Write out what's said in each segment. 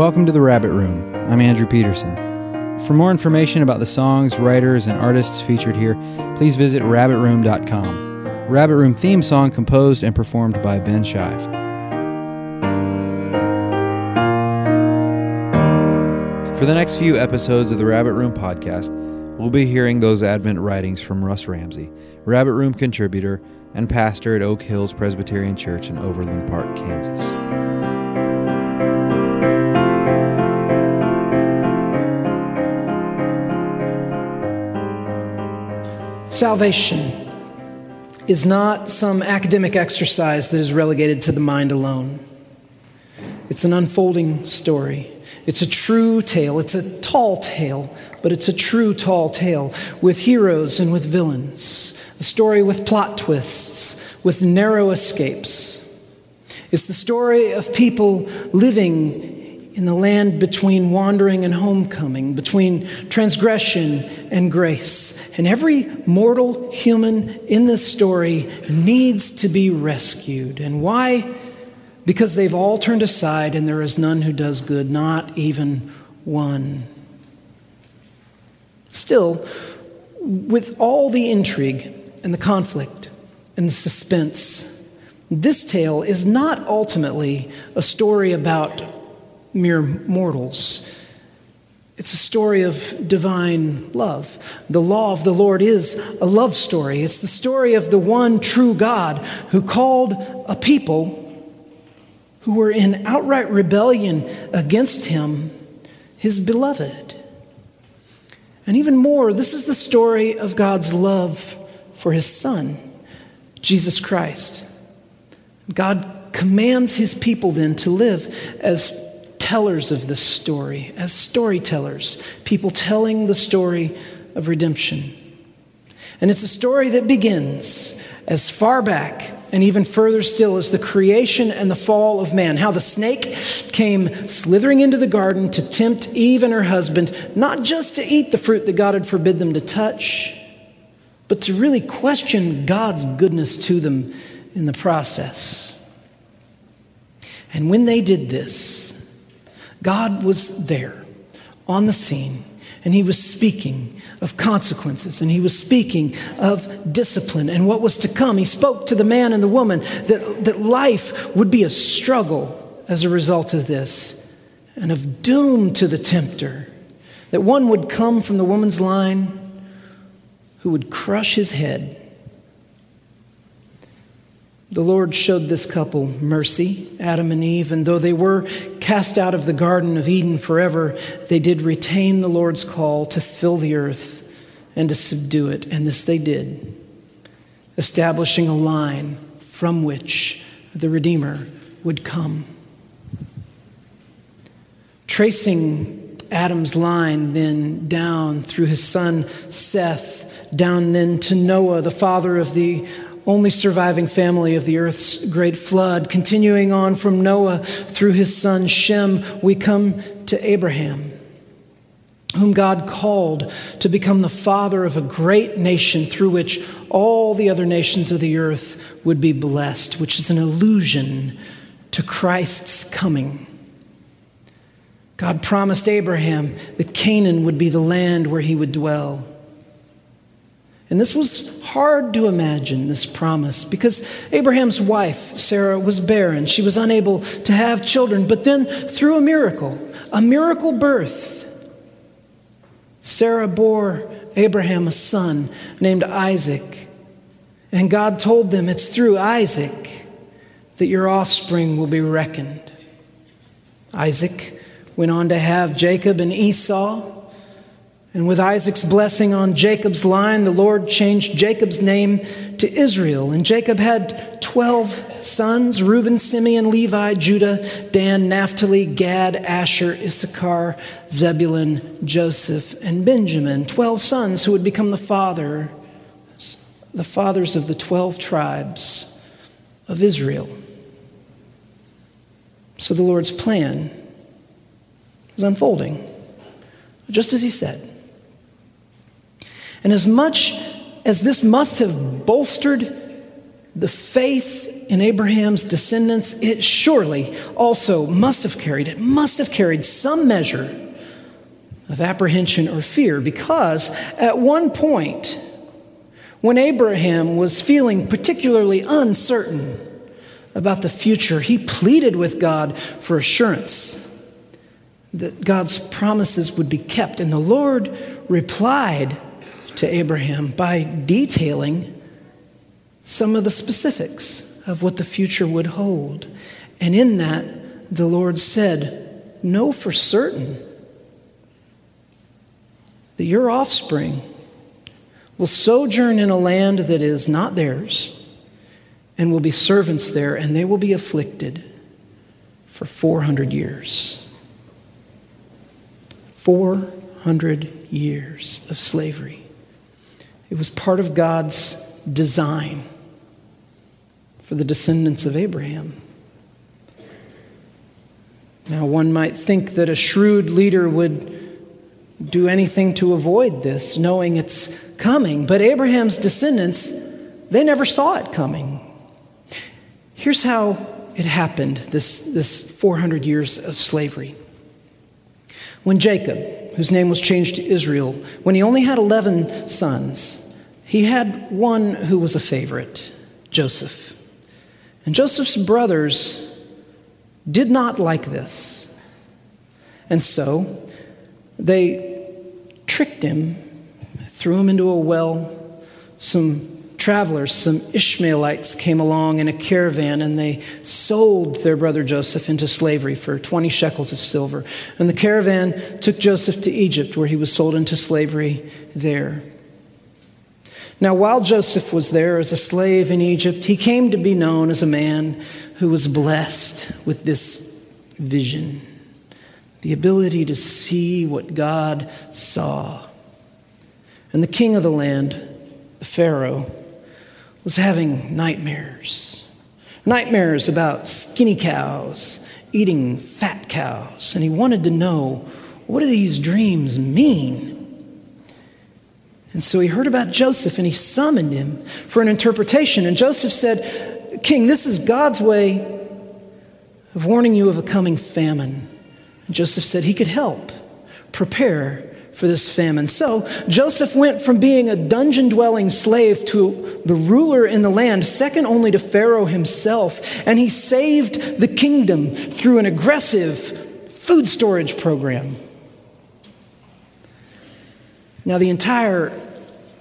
Welcome to the Rabbit Room. I'm Andrew Peterson. For more information about the songs, writers, and artists featured here, please visit rabbitroom.com. Rabbit Room theme song composed and performed by Ben Shive. For the next few episodes of the Rabbit Room podcast, we'll be hearing those Advent writings from Russ Ramsey, Rabbit Room contributor and pastor at Oak Hills Presbyterian Church in Overland Park, Kansas. Salvation is not some academic exercise that is relegated to the mind alone. It's an unfolding story. It's a true tale. It's a tall tale, but it's a true tall tale with heroes and with villains. A story with plot twists, with narrow escapes. It's the story of people living in the land between wandering and homecoming, between transgression and grace. And every mortal human in this story needs to be rescued. And why? Because they've all turned aside and there is none who does good, not even one. Still, with all the intrigue and the conflict and the suspense, this tale is not ultimately a story about mere mortals. It's a story of divine love. The law of the Lord is a love story. It's the story of the one true God who called a people who were in outright rebellion against him his beloved. And even more, this is the story of God's love for his son, Jesus Christ. God commands his people then to live as tellers of this story, as storytellers, people telling the story of redemption. And it's a story that begins as far back and even further still as the creation and the fall of man. How the snake came slithering into the garden to tempt Eve and her husband, not just to eat the fruit that God had forbid them to touch, but to really question God's goodness to them in the process. And when they did this, God was there on the scene, and He was speaking of consequences, and He was speaking of discipline and what was to come. He spoke to the man and the woman that, that life would be a struggle as a result of this, and of doom to the tempter, that one would come from the woman's line who would crush his head the Lord showed this couple mercy, Adam and Eve, and though they were cast out of the Garden of Eden forever, they did retain the Lord's call to fill the earth and to subdue it, and this they did, establishing a line from which the Redeemer would come. Tracing Adam's line then down through his son Seth, down then to Noah, the father of the only surviving family of the earth's great flood. Continuing on from Noah through his son Shem, we come to Abraham, whom God called to become the father of a great nation through which all the other nations of the earth would be blessed, which is an allusion to Christ's coming. God promised Abraham that Canaan would be the land where he would dwell. And this was hard to imagine, this promise, because Abraham's wife, Sarah, was barren. She was unable to have children. But then, through a miracle, a miracle birth, Sarah bore Abraham a son named Isaac. And God told them it's through Isaac that your offspring will be reckoned. Isaac went on to have Jacob and Esau. And with Isaac's blessing on Jacob's line, the Lord changed Jacob's name to Israel. And Jacob had 12 sons Reuben, Simeon, Levi, Judah, Dan, Naphtali, Gad, Asher, Issachar, Zebulun, Joseph, and Benjamin. 12 sons who would become the father, the fathers of the 12 tribes of Israel. So the Lord's plan is unfolding, just as he said. And as much as this must have bolstered the faith in Abraham's descendants, it surely also must have carried, it must have carried some measure of apprehension or fear because at one point, when Abraham was feeling particularly uncertain about the future, he pleaded with God for assurance that God's promises would be kept. And the Lord replied to Abraham by detailing some of the specifics of what the future would hold. And in that, the Lord said, Know for certain that your offspring will sojourn in a land that is not theirs and will be servants there, and they will be afflicted for 400 years. 400 years of slavery. It was part of God's design for the descendants of Abraham. Now, one might think that a shrewd leader would do anything to avoid this, knowing it's coming. But Abraham's descendants, they never saw it coming. Here's how it happened this, this 400 years of slavery. When Jacob, whose name was changed to Israel, when he only had 11 sons, he had one who was a favorite, Joseph. And Joseph's brothers did not like this. And so they tricked him, threw him into a well. Some travelers, some Ishmaelites, came along in a caravan and they sold their brother Joseph into slavery for 20 shekels of silver. And the caravan took Joseph to Egypt, where he was sold into slavery there. Now, while Joseph was there as a slave in Egypt, he came to be known as a man who was blessed with this vision the ability to see what God saw. And the king of the land, the Pharaoh, was having nightmares. Nightmares about skinny cows eating fat cows. And he wanted to know what do these dreams mean? And so he heard about Joseph and he summoned him for an interpretation. And Joseph said, King, this is God's way of warning you of a coming famine. And Joseph said he could help prepare for this famine. So Joseph went from being a dungeon dwelling slave to the ruler in the land, second only to Pharaoh himself. And he saved the kingdom through an aggressive food storage program. Now, the entire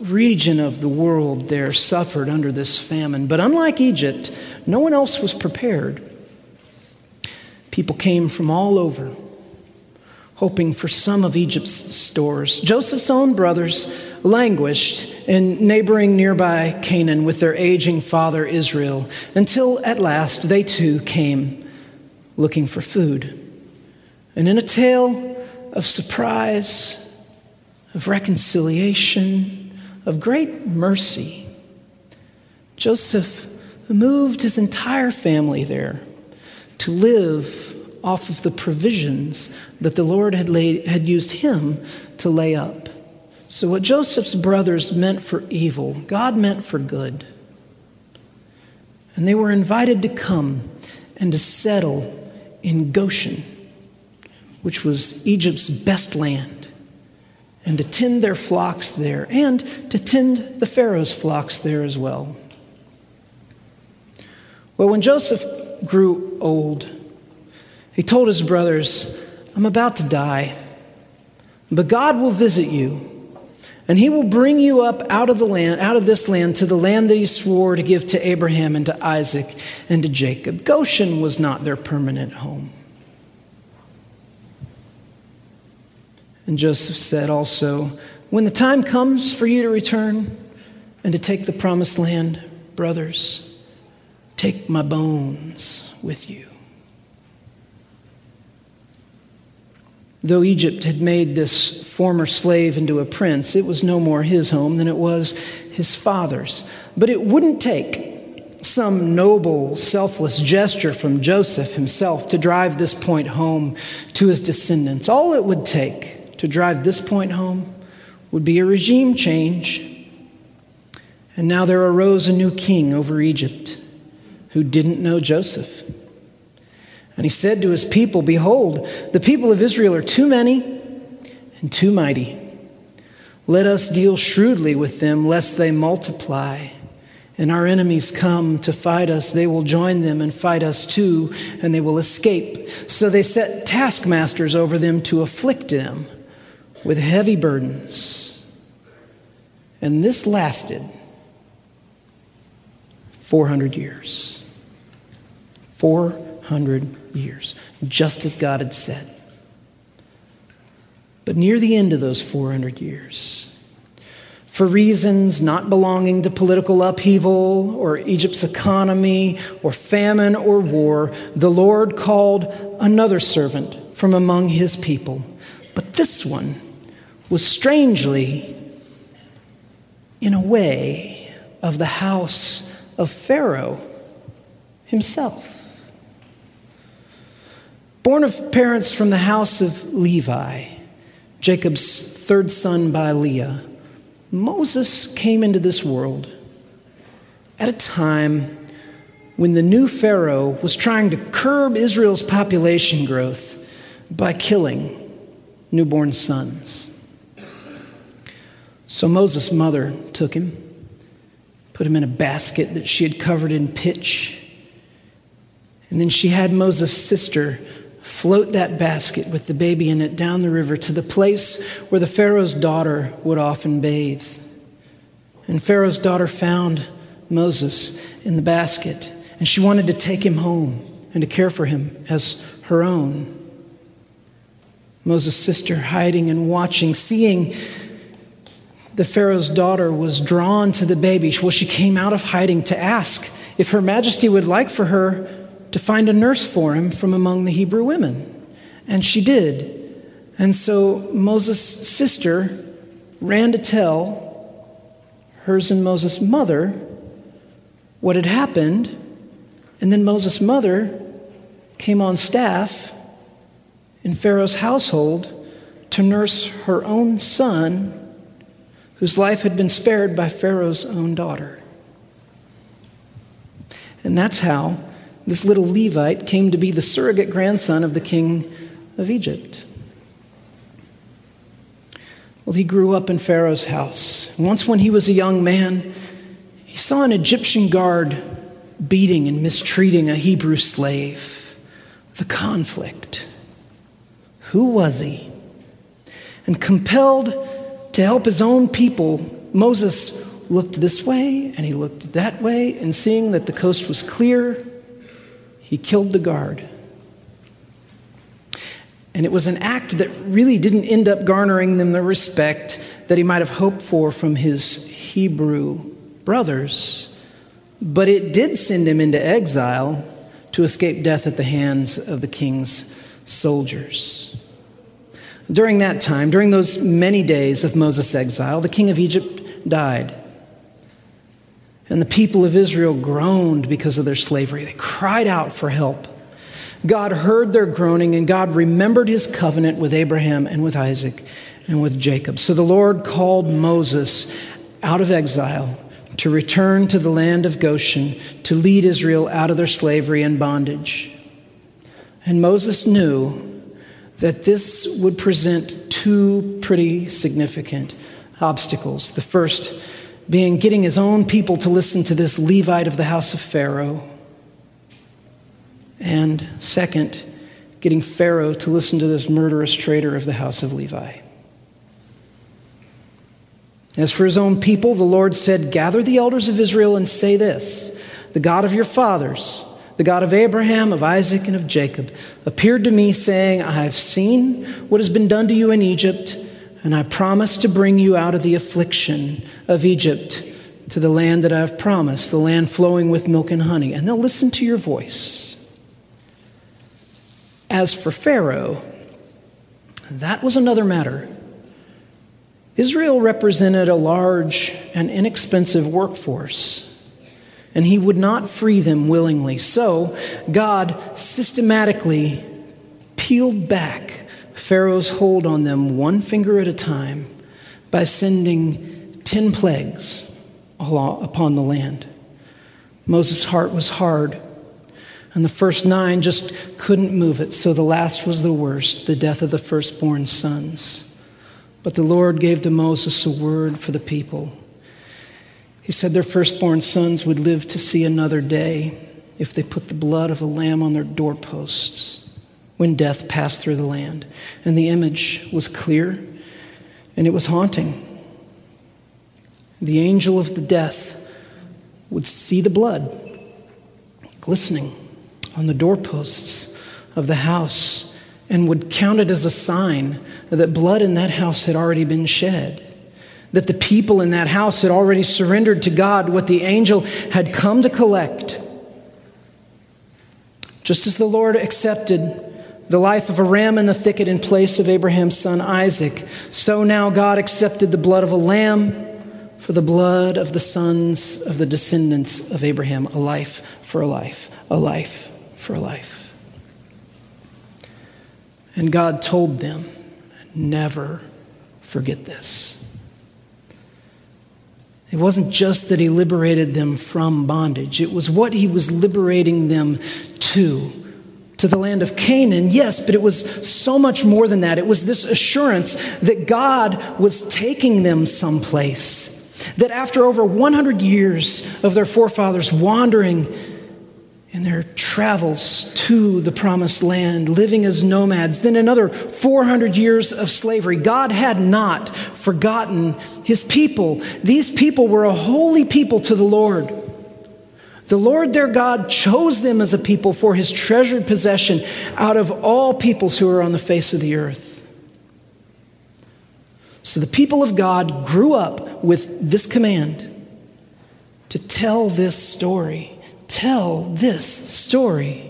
region of the world there suffered under this famine, but unlike Egypt, no one else was prepared. People came from all over, hoping for some of Egypt's stores. Joseph's own brothers languished in neighboring nearby Canaan with their aging father Israel, until at last they too came looking for food. And in a tale of surprise, of reconciliation, of great mercy. Joseph moved his entire family there to live off of the provisions that the Lord had, laid, had used him to lay up. So, what Joseph's brothers meant for evil, God meant for good. And they were invited to come and to settle in Goshen, which was Egypt's best land and to tend their flocks there, and to tend the Pharaoh's flocks there as well. Well, when Joseph grew old, he told his brothers, I'm about to die, but God will visit you, and he will bring you up out of the land, out of this land, to the land that he swore to give to Abraham and to Isaac and to Jacob. Goshen was not their permanent home. And Joseph said also, When the time comes for you to return and to take the promised land, brothers, take my bones with you. Though Egypt had made this former slave into a prince, it was no more his home than it was his father's. But it wouldn't take some noble, selfless gesture from Joseph himself to drive this point home to his descendants. All it would take to drive this point home would be a regime change. And now there arose a new king over Egypt, who didn't know Joseph. And he said to his people, Behold, the people of Israel are too many and too mighty. Let us deal shrewdly with them, lest they multiply. And our enemies come to fight us. They will join them and fight us too, and they will escape. So they set taskmasters over them to afflict them with heavy burdens. And this lasted 400 years. 400 years, just as God had said. But near the end of those 400 years, for reasons not belonging to political upheaval or Egypt's economy or famine or war, the Lord called another servant from among his people. But this one was strangely, in a way, of the house of Pharaoh himself. Born of parents from the house of Levi, Jacob's third son by Leah, Moses came into this world at a time when the new Pharaoh was trying to curb Israel's population growth by killing newborn sons. So Moses' mother took him put him in a basket that she had covered in pitch. And then she had Moses' sister float that basket with the baby in it down the river to the place where the Pharaoh's daughter would often bathe. And Pharaoh's daughter found Moses in the basket, and she wanted to take him home and to care for him as her own. Moses' sister hiding and watching, seeing the Pharaoh's daughter was drawn to the baby. Well, she came out of hiding to ask if Her Majesty would like for her to find a nurse for him from among the Hebrew women. And she did. And so Moses' sister ran to tell hers and Moses' mother what had happened. And then Moses' mother came on staff in Pharaoh's household to nurse her own son whose life had been spared by Pharaoh's own daughter. And that's how this little Levite came to be the surrogate grandson of the king of Egypt. Well, he grew up in Pharaoh's house. Once, when he was a young man, he saw an Egyptian guard beating and mistreating a Hebrew slave. The conflict. Who was he? And compelled to help his own people, Moses looked this way and he looked that way, and seeing that the coast was clear, he killed the guard. And it was an act that really didn't end up garnering them the respect that he might have hoped for from his Hebrew brothers. But it did send him into exile to escape death at the hands of the king's soldiers. During that time, during those many days of Moses' exile, the king of Egypt died. And the people of Israel groaned because of their slavery. They cried out for help. God heard their groaning, and God remembered his covenant with Abraham and with Isaac and with Jacob. So the Lord called Moses out of exile to return to the land of Goshen to lead Israel out of their slavery and bondage. And Moses knew that this would present two pretty significant obstacles. The first being getting his own people to listen to this Levite of the house of Pharaoh. And second, getting Pharaoh to listen to this murderous traitor of the house of Levi. As for his own people, the Lord said, Gather the elders of Israel and say this The God of your fathers, the God of Abraham, of Isaac, and of Jacob, appeared to me, saying, I have seen what has been done to you in Egypt, and I promise to bring you out of the affliction of Egypt to the land that I have promised, the land flowing with milk and honey. And they'll listen to your voice. As for Pharaoh, that was another matter. Israel represented a large and inexpensive workforce and he would not free them willingly. So God systematically peeled back Pharaoh's hold on them one finger at a time by sending 10 plagues upon the land. Moses' heart was hard, and the first nine just couldn't move it, so the last was the worst the death of the firstborn sons. But the Lord gave to Moses a word for the people. He said their firstborn sons would live to see another day if they put the blood of a lamb on their doorposts when death passed through the land. And the image was clear and it was haunting. The angel of the death would see the blood glistening on the doorposts of the house and would count it as a sign that blood in that house had already been shed. That the people in that house had already surrendered to God what the angel had come to collect. Just as the Lord accepted the life of a ram in the thicket in place of Abraham's son Isaac, so now God accepted the blood of a lamb for the blood of the sons of the descendants of Abraham, a life for a life, a life for a life. And God told them, never forget this. It wasn't just that He liberated them from bondage, it was what He was liberating them to. To the land of Canaan, yes, but it was so much more than that. It was this assurance that God was taking them someplace. That after over 100 years of their forefathers wandering in their travels to the promised land, living as nomads, then another 400 years of slavery. God had not forgotten his people. These people were a holy people to the Lord. The Lord their God chose them as a people for his treasured possession out of all peoples who are on the face of the earth. So the people of God grew up with this command to tell this story tell this story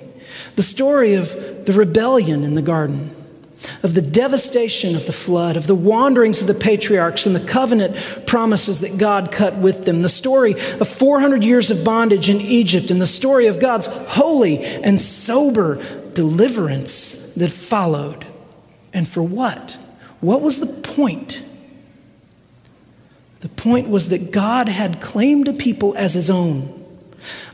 the story of the rebellion in the garden, of the devastation of the flood, of the wanderings of the patriarchs and the covenant promises that God cut with them, the story of 400 years of bondage in Egypt, and the story of God's holy and sober deliverance that followed. And for what? What was the point? The point was that God had claimed a people as his own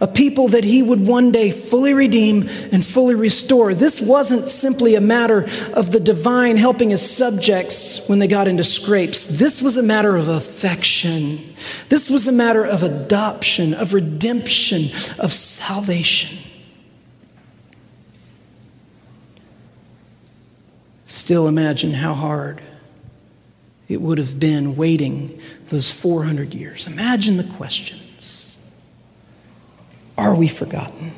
a people that he would one day fully redeem and fully restore. This wasn't simply a matter of the divine helping his subjects when they got into scrapes. This was a matter of affection. This was a matter of adoption, of redemption, of salvation. Still imagine how hard it would have been waiting those 400 years. Imagine the question are we forgotten?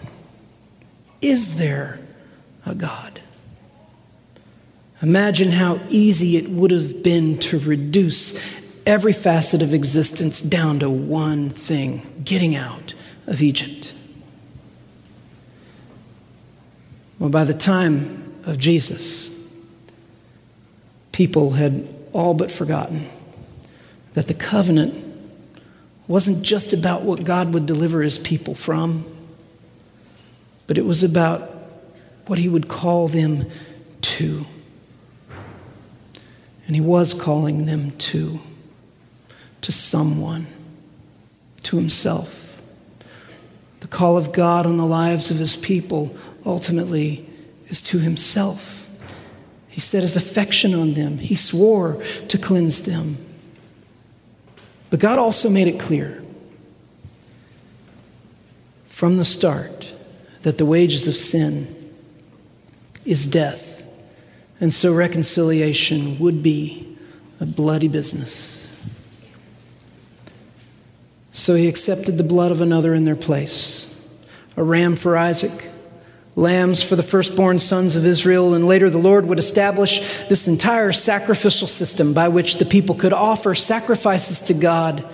Is there a God? Imagine how easy it would have been to reduce every facet of existence down to one thing getting out of Egypt. Well, by the time of Jesus, people had all but forgotten that the covenant wasn't just about what God would deliver his people from, but it was about what he would call them to. And he was calling them to, to someone, to himself. The call of God on the lives of his people ultimately is to himself. He set his affection on them, he swore to cleanse them. But God also made it clear from the start that the wages of sin is death, and so reconciliation would be a bloody business. So he accepted the blood of another in their place a ram for Isaac lambs for the firstborn sons of Israel, and later the Lord would establish this entire sacrificial system by which the people could offer sacrifices to God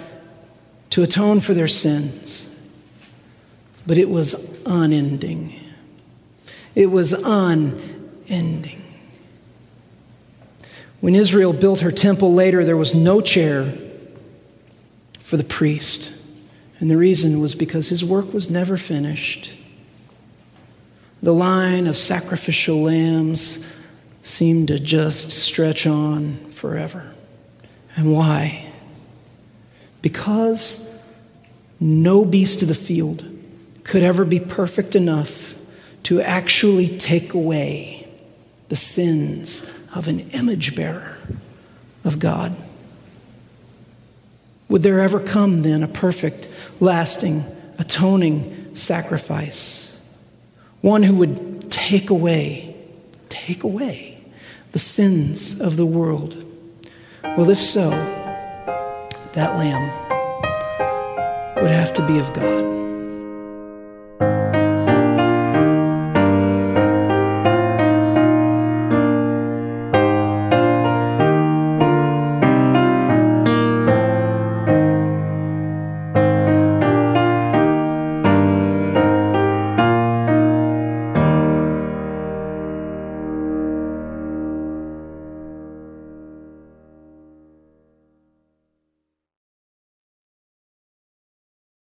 to atone for their sins. But it was unending. It was unending. When Israel built her temple later, there was no chair for the priest. And the reason was because his work was never finished. The line of sacrificial lambs seemed to just stretch on forever. And why? Because no beast of the field, could ever be perfect enough to actually take away the sins of an image bearer of God? Would there ever come then a perfect, lasting, atoning sacrifice? One who would take away, take away the sins of the world? Well, if so, that lamb would have to be of God.